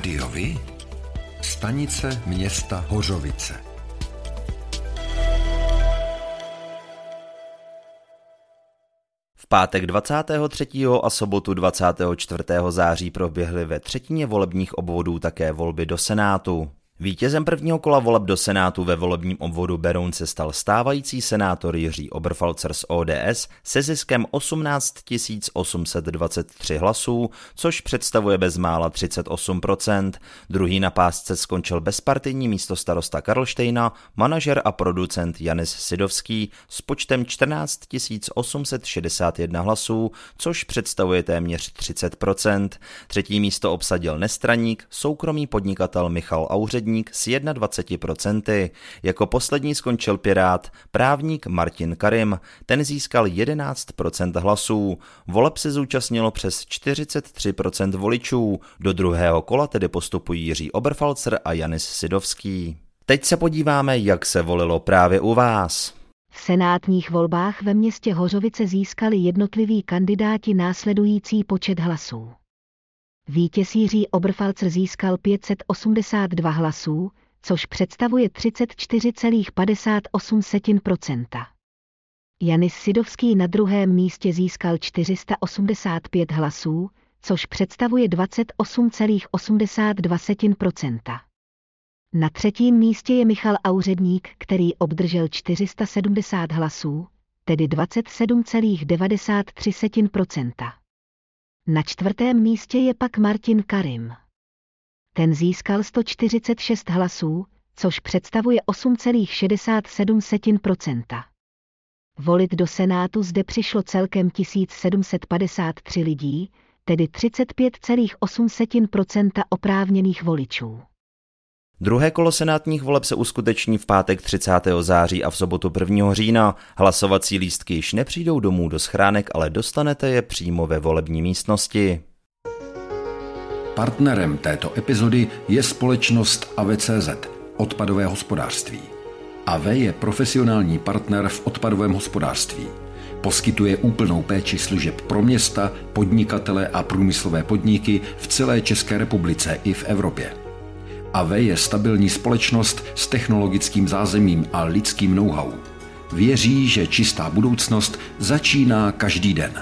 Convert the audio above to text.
Rádiovi? Stanice města Hořovice. V pátek 23. a sobotu 24. září proběhly ve třetině volebních obvodů také volby do Senátu. Vítězem prvního kola voleb do Senátu ve volebním obvodu Beroun se stal stávající senátor Jiří Oberfalzer z ODS se ziskem 18 823 hlasů, což představuje bezmála 38%. Druhý na pásce skončil bezpartijní místo starosta Karlštejna, manažer a producent Janis Sidovský s počtem 14 861 hlasů, což představuje téměř 30%. Třetí místo obsadil nestraník, soukromý podnikatel Michal Auřední úředník s 21%. Jako poslední skončil Pirát, právník Martin Karim, ten získal 11% hlasů. Voleb se zúčastnilo přes 43% voličů. Do druhého kola tedy postupují Jiří Oberfalzer a Janis Sidovský. Teď se podíváme, jak se volilo právě u vás. V senátních volbách ve městě Hořovice získali jednotliví kandidáti následující počet hlasů. Vítěz Jiří Oberfalzer získal 582 hlasů, což představuje 34,58%. Janis Sidovský na druhém místě získal 485 hlasů, což představuje 28,82%. Na třetím místě je Michal Auředník, který obdržel 470 hlasů, tedy 27,93%. Na čtvrtém místě je pak Martin Karim. Ten získal 146 hlasů, což představuje 8,67%. Volit do Senátu zde přišlo celkem 1753 lidí, tedy 35,8% oprávněných voličů. Druhé kolo senátních voleb se uskuteční v pátek 30. září a v sobotu 1. října. Hlasovací lístky již nepřijdou domů do schránek, ale dostanete je přímo ve volební místnosti. Partnerem této epizody je společnost AVCZ, odpadové hospodářství. AV je profesionální partner v odpadovém hospodářství. Poskytuje úplnou péči služeb pro města, podnikatele a průmyslové podniky v celé České republice i v Evropě. AV je stabilní společnost s technologickým zázemím a lidským know-how. Věří, že čistá budoucnost začíná každý den.